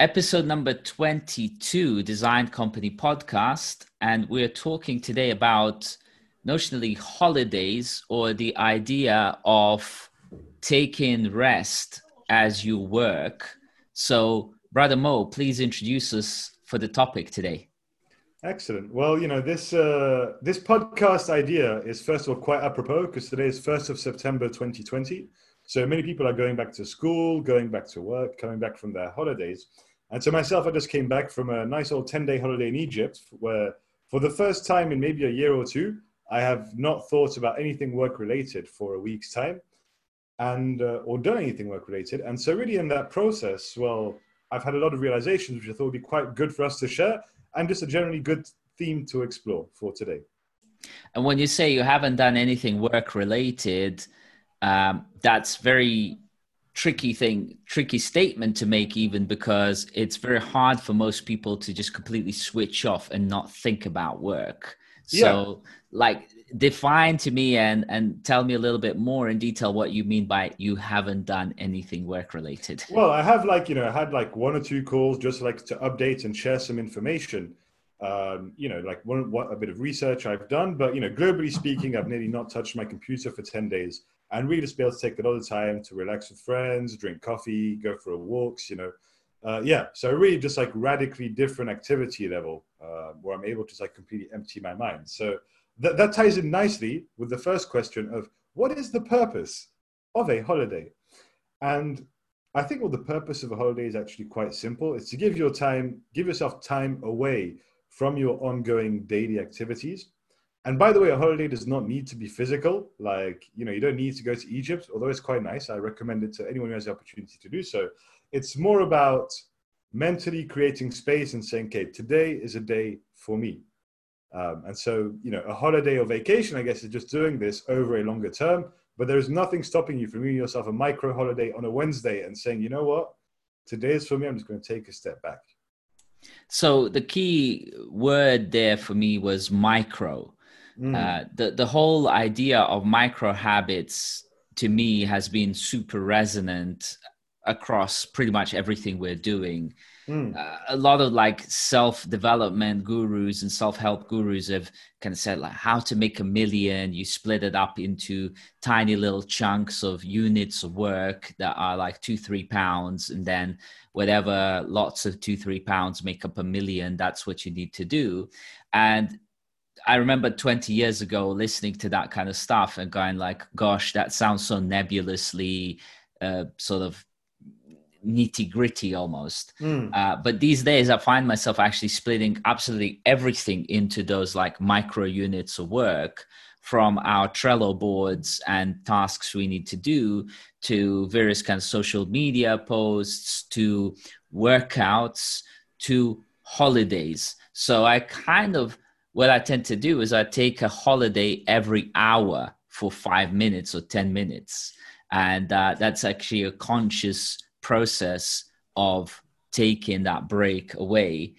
episode number 22, Design Company podcast. And we're talking today about notionally holidays or the idea of taking rest as you work. So, Brother Mo, please introduce us for the topic today. Excellent. Well, you know this uh, this podcast idea is first of all quite apropos because today is first of September 2020. So many people are going back to school, going back to work, coming back from their holidays. And so myself, I just came back from a nice old 10 day holiday in Egypt where for the first time in maybe a year or two, I have not thought about anything work related for a week's time and uh, or done anything work related. And so really in that process, well, I've had a lot of realizations which I thought would be quite good for us to share and just a generally good theme to explore for today. And when you say you haven't done anything work related, um, that's very tricky thing tricky statement to make even because it's very hard for most people to just completely switch off and not think about work. Yeah. so like define to me and and tell me a little bit more in detail what you mean by you haven't done anything work related. Well i have like you know i had like one or two calls just like to update and share some information. Um, you know, like one, what a bit of research I've done, but you know, globally speaking, I've nearly not touched my computer for 10 days and really just be able to take a lot of time to relax with friends, drink coffee, go for walks, you know. Uh, yeah, so really just like radically different activity level uh, where I'm able to just like completely empty my mind. So that, that ties in nicely with the first question of what is the purpose of a holiday? And I think well, the purpose of a holiday is actually quite simple. It's to give your time, give yourself time away from your ongoing daily activities and by the way, a holiday does not need to be physical. Like, you know, you don't need to go to Egypt, although it's quite nice. I recommend it to anyone who has the opportunity to do so. It's more about mentally creating space and saying, okay, today is a day for me. Um, and so, you know, a holiday or vacation, I guess, is just doing this over a longer term. But there's nothing stopping you from giving yourself a micro holiday on a Wednesday and saying, you know what, today is for me. I'm just going to take a step back. So the key word there for me was micro. Mm. Uh, the the whole idea of micro habits to me has been super resonant across pretty much everything we're doing. Mm. Uh, a lot of like self development gurus and self help gurus have kind of said like how to make a million. You split it up into tiny little chunks of units of work that are like two three pounds, and then whatever lots of two three pounds make up a million. That's what you need to do, and I remember 20 years ago listening to that kind of stuff and going like, gosh, that sounds so nebulously uh, sort of nitty gritty almost. Mm. Uh, but these days I find myself actually splitting absolutely everything into those like micro units of work from our Trello boards and tasks we need to do to various kinds of social media posts to workouts to holidays. So I kind of what I tend to do is I take a holiday every hour for five minutes or 10 minutes. And uh, that's actually a conscious process of taking that break away.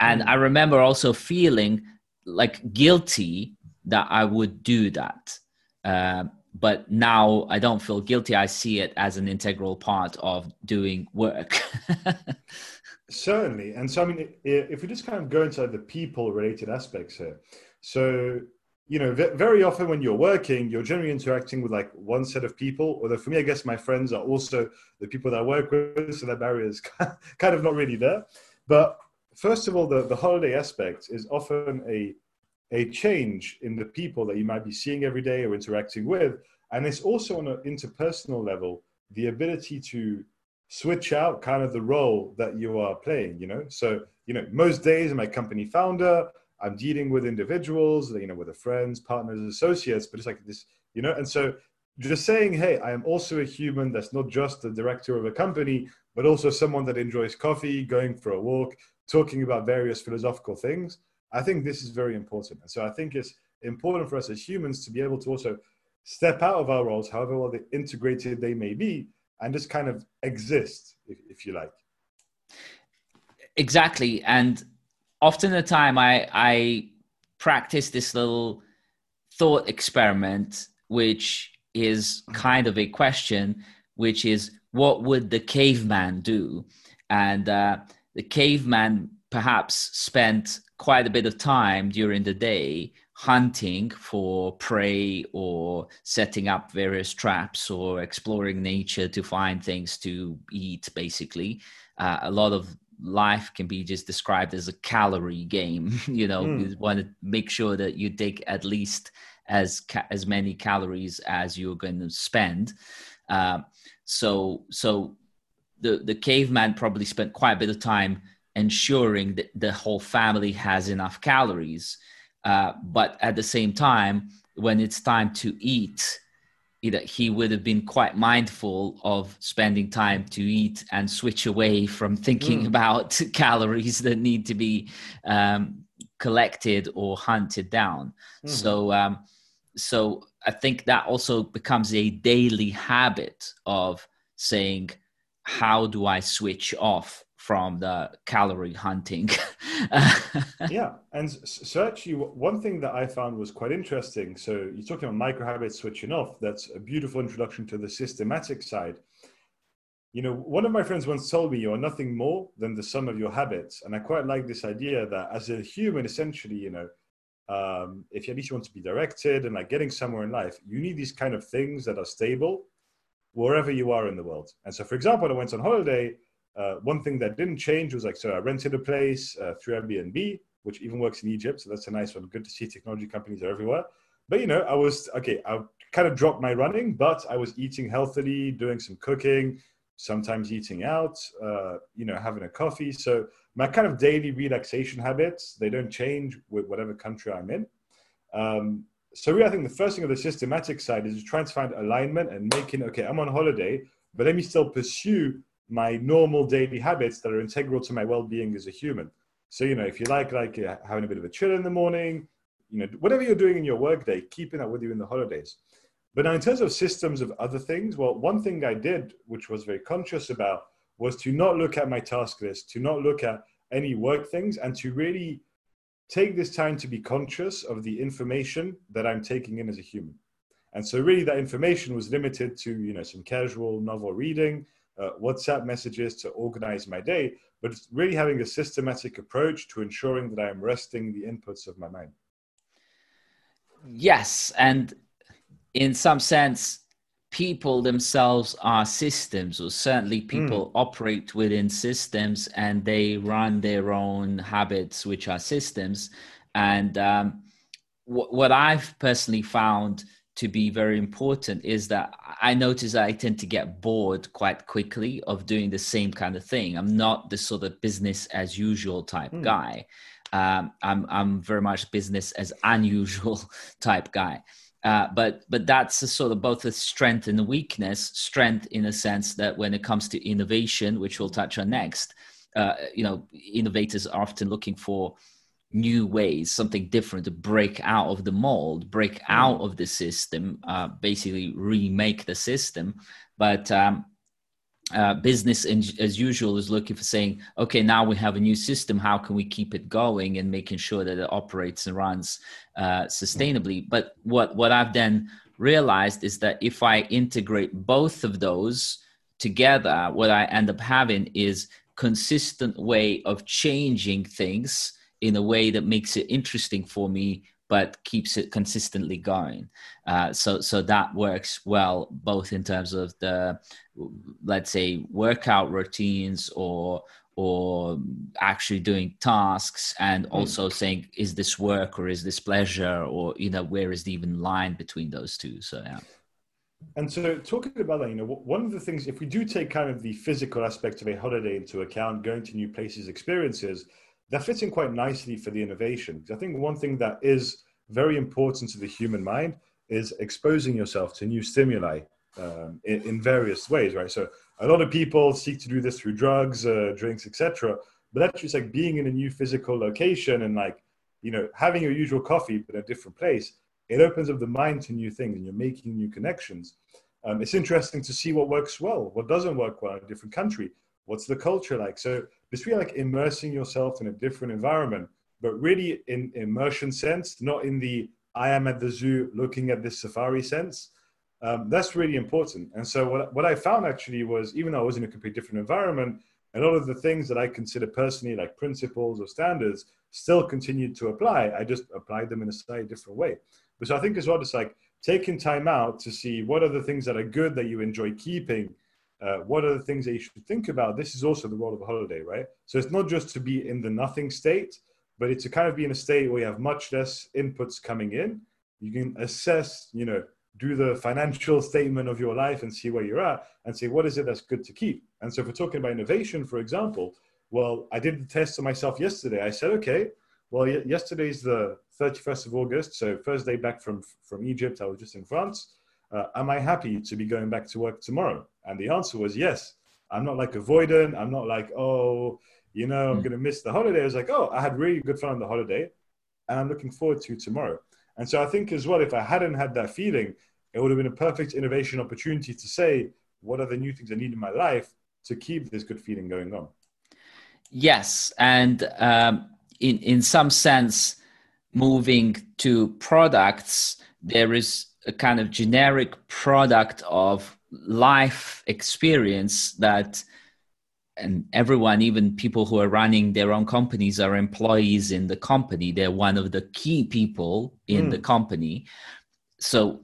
And mm. I remember also feeling like guilty that I would do that. Uh, but now I don't feel guilty. I see it as an integral part of doing work. Certainly. And so, I mean, if we just kind of go into the people related aspects here. So, you know, very often when you're working, you're generally interacting with like one set of people. Although for me, I guess my friends are also the people that I work with. So that barrier is kind of not really there. But first of all, the, the holiday aspect is often a, a change in the people that you might be seeing every day or interacting with. And it's also on an interpersonal level, the ability to switch out kind of the role that you are playing, you know? So, you know, most days I'm a company founder, I'm dealing with individuals, you know, with friends, partners, associates, but it's like this, you know, and so just saying, hey, I am also a human that's not just the director of a company, but also someone that enjoys coffee, going for a walk, talking about various philosophical things. I think this is very important. And so I think it's important for us as humans to be able to also step out of our roles, however well they integrated they may be, and just kind of exist, if, if you like. Exactly. And often the time I, I practice this little thought experiment, which is kind of a question, which is what would the caveman do? And uh, the caveman perhaps spent quite a bit of time during the day hunting for prey or setting up various traps or exploring nature to find things to eat basically. Uh, a lot of life can be just described as a calorie game you know mm. you want to make sure that you take at least as ca- as many calories as you're going to spend. Uh, so so the the caveman probably spent quite a bit of time ensuring that the whole family has enough calories uh, but at the same time, when it's time to eat, he would have been quite mindful of spending time to eat and switch away from thinking mm. about calories that need to be um, collected or hunted down. Mm. So, um, so I think that also becomes a daily habit of saying, "How do I switch off from the calorie hunting. yeah, and so actually, one thing that I found was quite interesting. So you're talking about micro habits switching off. That's a beautiful introduction to the systematic side. You know, one of my friends once told me you are nothing more than the sum of your habits, and I quite like this idea that as a human, essentially, you know, um, if you at least you want to be directed and like getting somewhere in life, you need these kind of things that are stable wherever you are in the world. And so, for example, I went on holiday uh, one thing that didn't change was like, so I rented a place uh, through Airbnb, which even works in Egypt. So that's a nice one. Good to see technology companies are everywhere. But, you know, I was, okay, I kind of dropped my running, but I was eating healthily, doing some cooking, sometimes eating out, uh, you know, having a coffee. So my kind of daily relaxation habits, they don't change with whatever country I'm in. Um, so really, I think the first thing on the systematic side is trying to find alignment and making, okay, I'm on holiday, but let me still pursue my normal daily habits that are integral to my well-being as a human. So, you know, if you like, like uh, having a bit of a chill in the morning, you know, whatever you're doing in your workday, keeping that with you in the holidays. But now, in terms of systems of other things, well, one thing I did, which was very conscious about, was to not look at my task list, to not look at any work things, and to really take this time to be conscious of the information that I'm taking in as a human. And so, really, that information was limited to, you know, some casual novel reading, uh, WhatsApp messages to organize my day, but it's really having a systematic approach to ensuring that I'm resting the inputs of my mind. Yes. And in some sense, people themselves are systems, or certainly people mm. operate within systems and they run their own habits, which are systems. And um, what I've personally found to be very important is that I notice that I tend to get bored quite quickly of doing the same kind of thing. I'm not the sort of business as usual type mm. guy. Um, I'm I'm very much business as unusual type guy. Uh, but but that's a sort of both a strength and a weakness. Strength in a sense that when it comes to innovation, which we'll touch on next, uh, you know, innovators are often looking for new ways, something different to break out of the mold, break mm. out of the system, uh, basically remake the system. But um, uh, business in, as usual is looking for saying, okay, now we have a new system. How can we keep it going and making sure that it operates and runs uh, sustainably? But what what I've then realized is that if I integrate both of those together, what I end up having is consistent way of changing things in a way that makes it interesting for me but keeps it consistently going. Uh, so so that works well both in terms of the let's say workout routines or or actually doing tasks and hmm. also mm. saying is this work or is this pleasure or you know where is the even line between those two so yeah and so talking about that you know one of the things if we do take kind of the physical aspect of a holiday into account going to new places experiences that fits in quite nicely for the innovation. Because I think one thing that is very important to the human mind is exposing yourself to new stimuli um, in, in, various ways, right? So a lot of people seek to do this through drugs, uh, drinks, etc. But actually, it's like being in a new physical location and like you know having your usual coffee but a different place. It opens up the mind to new things, and you're making new connections. Um, it's interesting to see what works well, what doesn't work well in a different country. What's the culture like? So it's really like immersing yourself in a different environment, but really in immersion sense, not in the I am at the zoo looking at this safari sense. Um, that's really important. And so what, what I found actually was, even though I was in a completely different environment, a lot of the things that I consider personally like principles or standards still continued to apply. I just applied them in a slightly different way. But so I think as well, it's like taking time out to see what are the things that are good that you enjoy keeping. Uh, what are the things that you should think about? This is also the role of a holiday, right? So it's not just to be in the nothing state, but it's to kind of be in a state where you have much less inputs coming in. You can assess, you know, do the financial statement of your life and see where you're at and say, what is it that's good to keep? And so if we're talking about innovation, for example, well, I did the test on myself yesterday. I said, okay, well, y- yesterday's the 31st of August, so first day back from, from Egypt. I was just in France. Uh, am I happy to be going back to work tomorrow? And the answer was yes. I'm not like avoidant. I'm not like, oh, you know, I'm mm. going to miss the holiday. I was like, oh, I had really good fun on the holiday and I'm looking forward to tomorrow. And so I think as well, if I hadn't had that feeling, it would have been a perfect innovation opportunity to say, what are the new things I need in my life to keep this good feeling going on? Yes. And um, in, in some sense, moving to products, there is a kind of generic product of life experience that and everyone even people who are running their own companies are employees in the company they're one of the key people in mm. the company so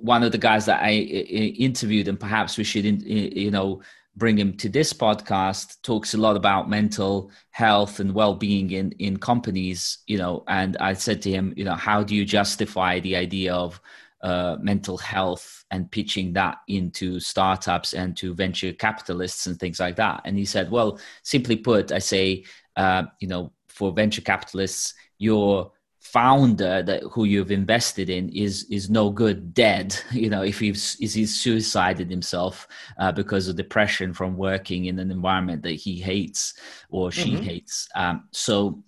one of the guys that I interviewed, and perhaps we should, you know, bring him to this podcast, talks a lot about mental health and well-being in in companies. You know, and I said to him, you know, how do you justify the idea of uh, mental health and pitching that into startups and to venture capitalists and things like that? And he said, well, simply put, I say, uh, you know, for venture capitalists, you're founder that who you've invested in is is no good dead you know if he's is he's suicided himself uh, because of depression from working in an environment that he hates or she mm-hmm. hates um, so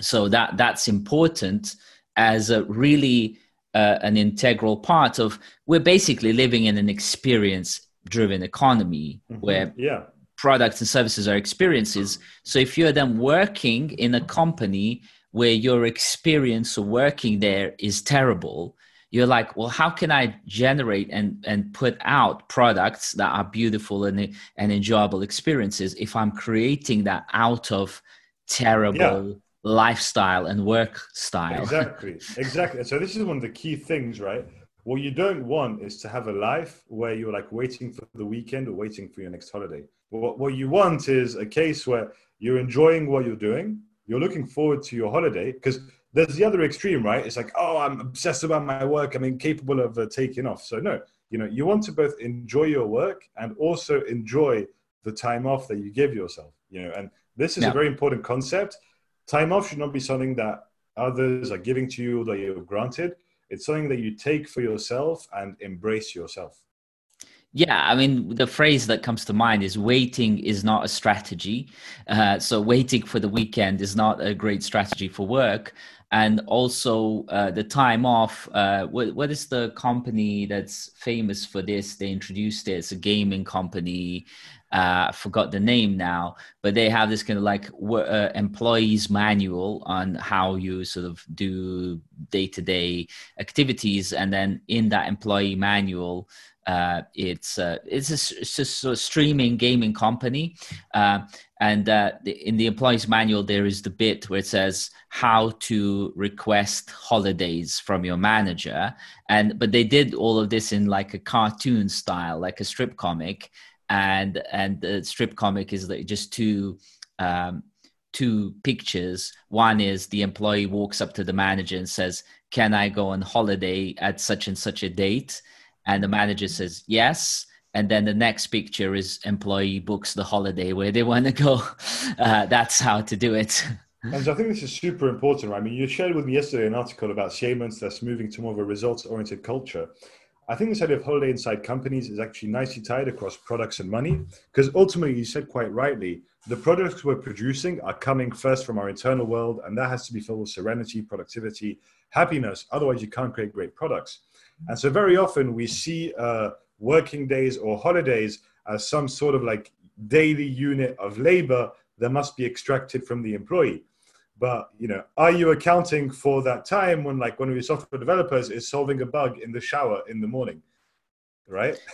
so that that's important as a really uh, an integral part of we're basically living in an experience driven economy mm-hmm. where yeah products and services are experiences so if you're then working in a company where your experience of working there is terrible you're like well how can i generate and and put out products that are beautiful and and enjoyable experiences if i'm creating that out of terrible yeah. lifestyle and work style? Exactly exactly. So this is one of the key things right? What you don't want is to have a life where you're like waiting for the weekend or waiting for your next holiday. What, what you want is a case where you're enjoying what you're doing you're looking forward to your holiday because there's the other extreme, right? It's like, oh, I'm obsessed about my work. I'm incapable of uh, taking off. So no, you know, you want to both enjoy your work and also enjoy the time off that you give yourself. You know, and this is yeah. a very important concept. Time off should not be something that others are giving to you that you're granted. It's something that you take for yourself and embrace yourself. Yeah, I mean, the phrase that comes to mind is waiting is not a strategy. Uh, so, waiting for the weekend is not a great strategy for work. And also, uh, the time off. Uh, what, what is the company that's famous for this? They introduced it. It's a gaming company. Uh, I forgot the name now, but they have this kind of like uh, employees manual on how you sort of do day to day activities. And then in that employee manual, uh, it's uh, it's a, it's a streaming gaming company, uh, and uh, in the employees manual there is the bit where it says how to request holidays from your manager, and but they did all of this in like a cartoon style, like a strip comic, and and the strip comic is like just two. Um, two pictures. One is the employee walks up to the manager and says, "Can I go on holiday at such and such a date?" And the manager says yes. And then the next picture is employee books the holiday where they want to go. Uh, that's how to do it. And so i think this is super important right? I mean you shared with me yesterday an article about Siemens that's moving to more of a results oriented culture i think this idea of holiday inside companies is actually nicely tied across products and money because ultimately you said quite rightly the products we're producing are coming first from our internal world and that has to be filled with serenity productivity happiness otherwise you can't create great products and so very often we see uh, working days or holidays as some sort of like daily unit of labor that must be extracted from the employee. But you know, are you accounting for that time when like one of your software developers is solving a bug in the shower in the morning? Right?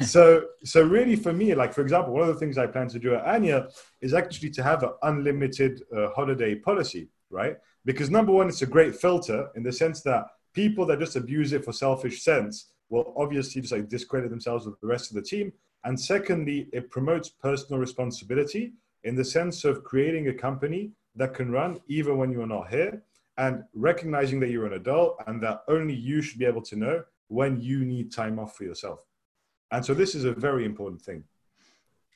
so, so really for me, like for example, one of the things I plan to do at Anya is actually to have an unlimited uh, holiday policy, right? Because number one, it's a great filter in the sense that people that just abuse it for selfish sense will obviously just like discredit themselves with the rest of the team. And secondly, it promotes personal responsibility in the sense of creating a company that can run even when you're not here and recognizing that you're an adult and that only you should be able to know when you need time off for yourself. And so this is a very important thing.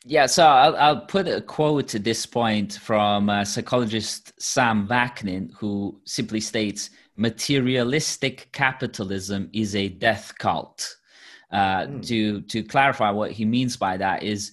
Yeah, so I'll, I'll put a quote at this point from uh, psychologist Sam Vaknin, who simply states materialistic capitalism is a death cult. Uh, mm. To to clarify what he means by that is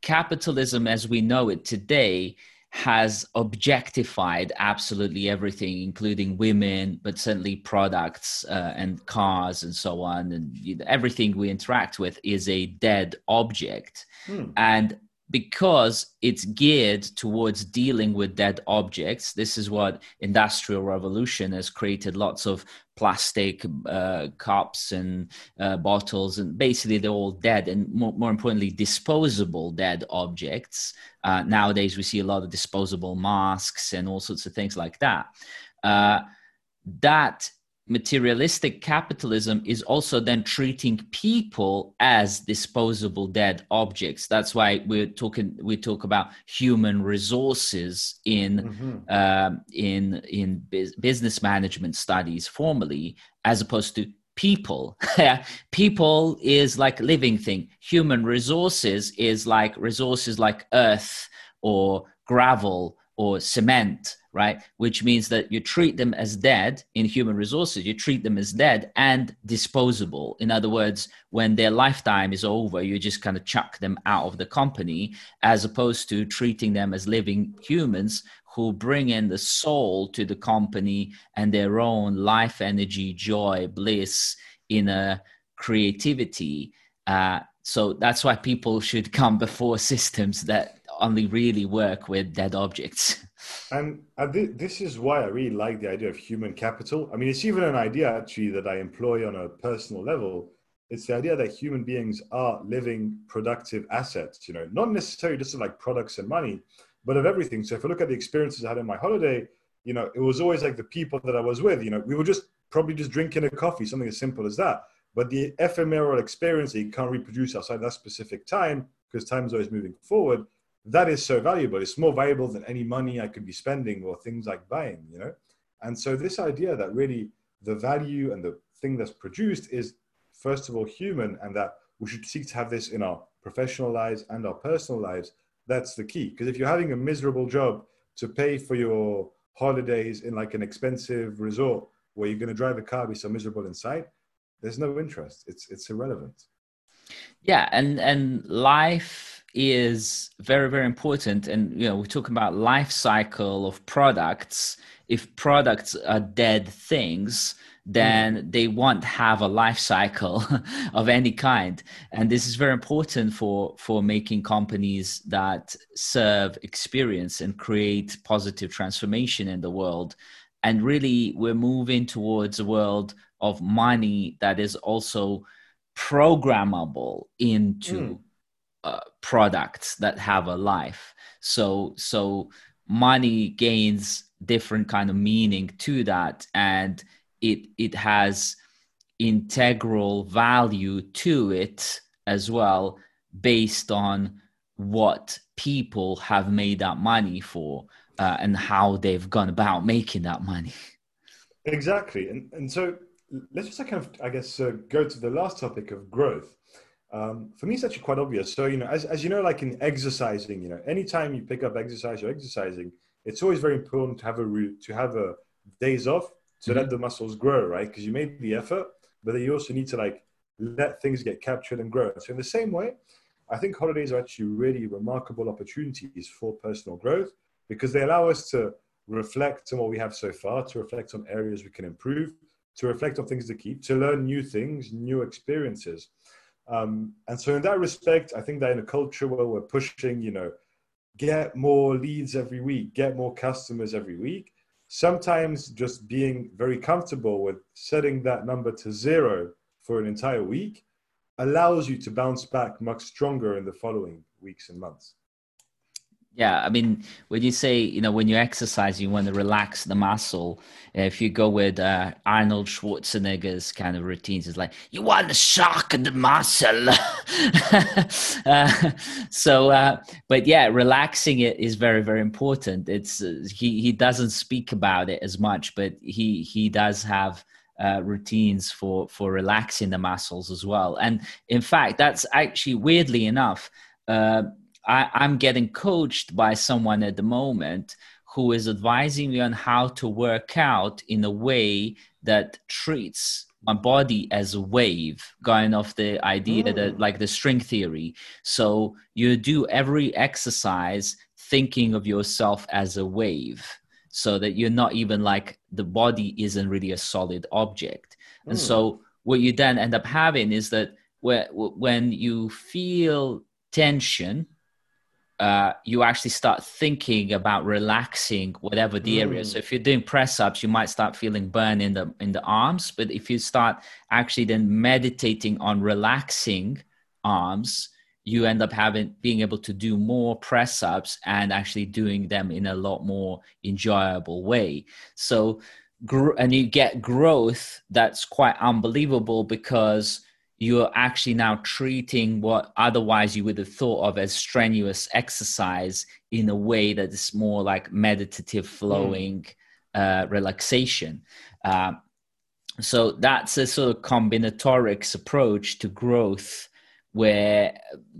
capitalism as we know it today has objectified absolutely everything, including women, but certainly products uh, and cars and so on. And you know, everything we interact with is a dead object. Hmm. And because it's geared towards dealing with dead objects. This is what industrial revolution has created lots of plastic uh, cups and uh, bottles and basically they're all dead and more, more importantly disposable dead objects. Uh, nowadays we see a lot of disposable masks and all sorts of things like that. Uh, that materialistic capitalism is also then treating people as disposable dead objects. That's why we're talking we talk about human resources in mm-hmm. um, in in business management studies formally as opposed to people. People is like living thing. Human resources is like resources like earth or gravel or cement right? Which means that you treat them as dead in human resources, you treat them as dead and disposable. In other words, when their lifetime is over, you just kind of chuck them out of the company, as opposed to treating them as living humans who bring in the soul to the company and their own life energy, joy, bliss, inner creativity. Uh, so that's why people should come before systems that only really work with dead objects. And uh, th- this is why I really like the idea of human capital. I mean, it's even an idea actually that I employ on a personal level. It's the idea that human beings are living productive assets, you know, not necessarily just like products and money, but of everything. So if I look at the experiences I had in my holiday, you know, it was always like the people that I was with, you know, we were just probably just drinking a coffee, something as simple as that. But the ephemeral experience that you can't reproduce outside that specific time, because time is always moving forward, that is so valuable. It's more valuable than any money I could be spending or things like buying, you know? And so this idea that really the value and the thing that's produced is first of all human and that we should seek to have this in our professional lives and our personal lives, that's the key. Because if you're having a miserable job to pay for your holidays in like an expensive resort where you're going to drive a car be so miserable inside, there's no interest. It's it's irrelevant. Yeah, and and life is very very important. And you know we're talking about life cycle of products. If products are dead things then mm. they won't have a life cycle of any kind. And this is very important for for making companies that serve experience and create positive transformation in the world. And really we're moving towards a world of money that is also programmable into mm uh, products that have a life. So so money gains different kind of meaning to that and it it has integral value to it as well based on what people have made that money for uh, and how they've gone about making that money. Exactly. And and so let's just kind of i guess uh, go to the last topic of growth um, for me, it's actually quite obvious. So, you know, as, as you know, like in exercising, you know, anytime you pick up exercise or exercising, it's always very important to have a route, to have a days off to mm-hmm. let the muscles grow, right? Because you made the effort, but then you also need to like let things get captured and grow. So, in the same way, I think holidays are actually really remarkable opportunities for personal growth because they allow us to reflect on what we have so far, to reflect on areas we can improve, to reflect on things to keep, to learn new things, new experiences. Um, and so in that respect, I think that in a culture where we're pushing, you know, get more leads every week, get more customers every week, sometimes just being very comfortable with setting that number to zero for an entire week allows you to bounce back much stronger in the following weeks and months. Yeah, I mean, when you say, you know, when you exercise, you want to relax the muscle. If you go with uh, Arnold Schwarzenegger's kind of routines, it's like, you want to shock the muscle. uh, so, uh, but yeah, relaxing it is very, very important. It's, uh, he, he doesn't speak about it as much, but he, he does have uh, routines for, for relaxing the muscles as well. And in fact, that's actually weirdly enough, uh, I, I'm getting coached by someone at the moment who is advising me on how to work out in a way that treats my body as a wave going off the idea mm. that like the string theory so you do every exercise thinking of yourself as a wave so that you're not even like the body isn't really a solid object mm. and so what you then end up having is that when you feel tension uh, you actually start thinking about relaxing whatever the mm. area. So if you're doing press ups, you might start feeling burn in the in the arms. But if you start actually then meditating on relaxing arms, you end up having being able to do more press ups and actually doing them in a lot more enjoyable way. So and you get growth that's quite unbelievable because you're actually now treating what otherwise you would have thought of as strenuous exercise in a way that is more like meditative flowing mm. uh, relaxation uh, so that's a sort of combinatorics approach to growth where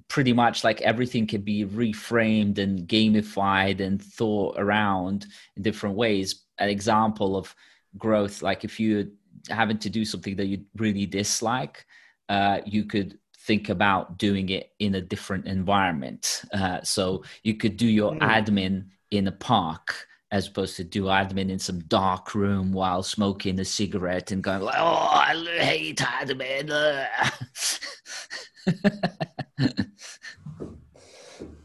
pretty much like everything can be reframed and gamified and thought around in different ways an example of growth like if you're having to do something that you really dislike uh, you could think about doing it in a different environment. Uh, so you could do your mm. admin in a park as opposed to do admin in some dark room while smoking a cigarette and going, like, "Oh, I hate admin."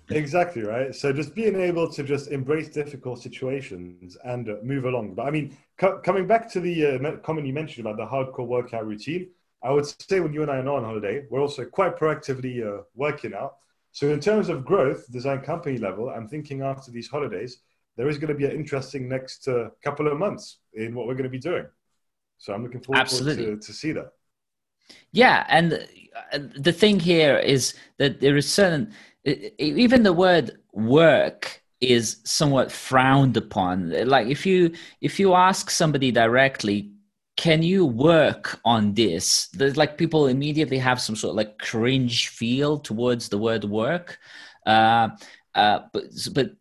exactly right. So just being able to just embrace difficult situations and uh, move along. But I mean, co- coming back to the uh, comment you mentioned about the hardcore workout routine I would say when you and I are not on holiday, we're also quite proactively uh, working out. So in terms of growth, design company level, I'm thinking after these holidays, there is going to be an interesting next uh, couple of months in what we're going to be doing. So I'm looking forward, Absolutely. to, to see that. Yeah, and uh, the thing here is that there is certain, even the word work is somewhat frowned upon. Like if you if you ask somebody directly, can you work on this? There's like people immediately have some sort of like cringe feel towards the word work. Uh, uh, but but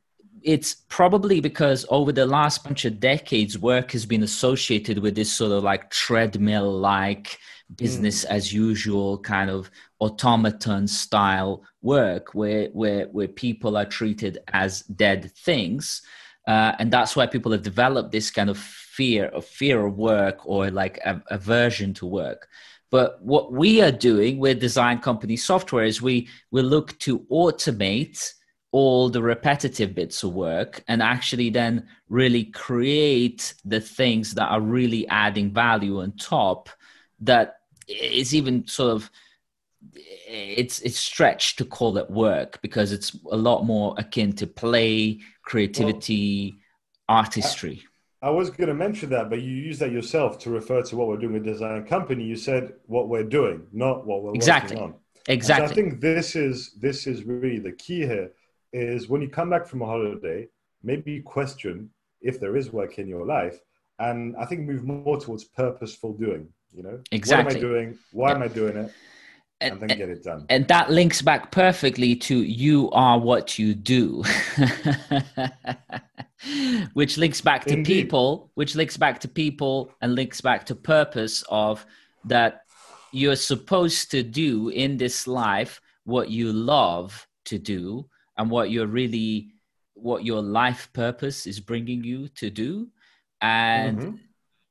it's probably because over the last bunch of decades work has been associated with this sort of like treadmill like business mm. as usual kind of automaton style work where where where people are treated as dead things. Uh, and that's why people have developed this kind of fear of fear of work or like a, aversion to work. But what we are doing with design company software is we we look to automate all the repetitive bits of work and actually then really create the things that are really adding value on top that is even sort of it's it's stretched to call it work because it's a lot more akin to play creativity well, uh, artistry I, was going to mention that but you use that yourself to refer to what we're doing with design company. You said what we're doing not what we're exactly. working on. Exactly so i think this is this is really the key here is when you come back from a holiday maybe question if there is work in your life. And i think move more towards purposeful doing you know? Exactly what am i doing? Why yeah. am i doing it and, and then get it done. And that links back perfectly to you are what you do. which links back to Indeed. people, which links back to people and links back to purpose of that you're supposed to do in this life what you love to do and what you're really what your life purpose is bringing you to do and mm-hmm.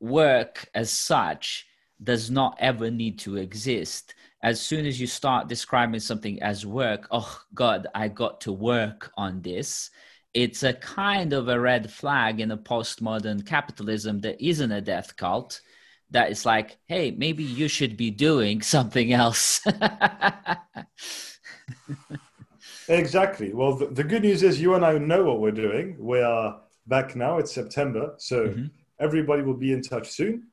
work as such does not ever need to exist as soon as you start describing something as work, oh God, I got to work on this. It's a kind of a red flag in a postmodern capitalism that isn't a death cult that it's like, hey, maybe you should be doing something else. exactly. Well, the, the, good news is you and I know what we're doing. We are back now. It's September. So mm-hmm. everybody will be in touch soon.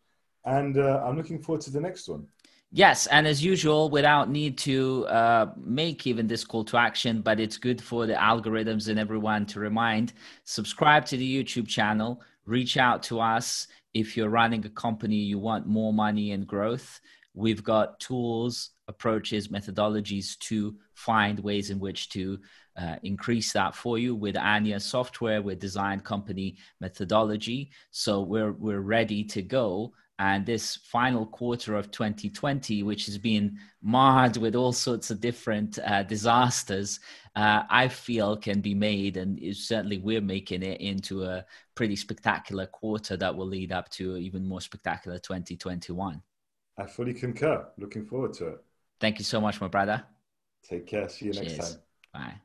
And uh, I'm looking forward to the next one. Yes, and as usual, without need to uh, make even this call to action, but it's good for the algorithms and everyone to remind subscribe to the YouTube channel, reach out to us if you're running a company, you want more money and growth. We've got tools, approaches, methodologies to find ways in which to uh, increase that for you with Anya software, with design company methodology. So we're we're ready to go and this final quarter of 2020 which has been marred with all sorts of different uh, disasters uh, i feel can be made and certainly we're making it into a pretty spectacular quarter that will lead up to even more spectacular 2021 i fully concur. Looking forward to it. Thank you so much my brother. Take care. See you Cheers. next time. Bye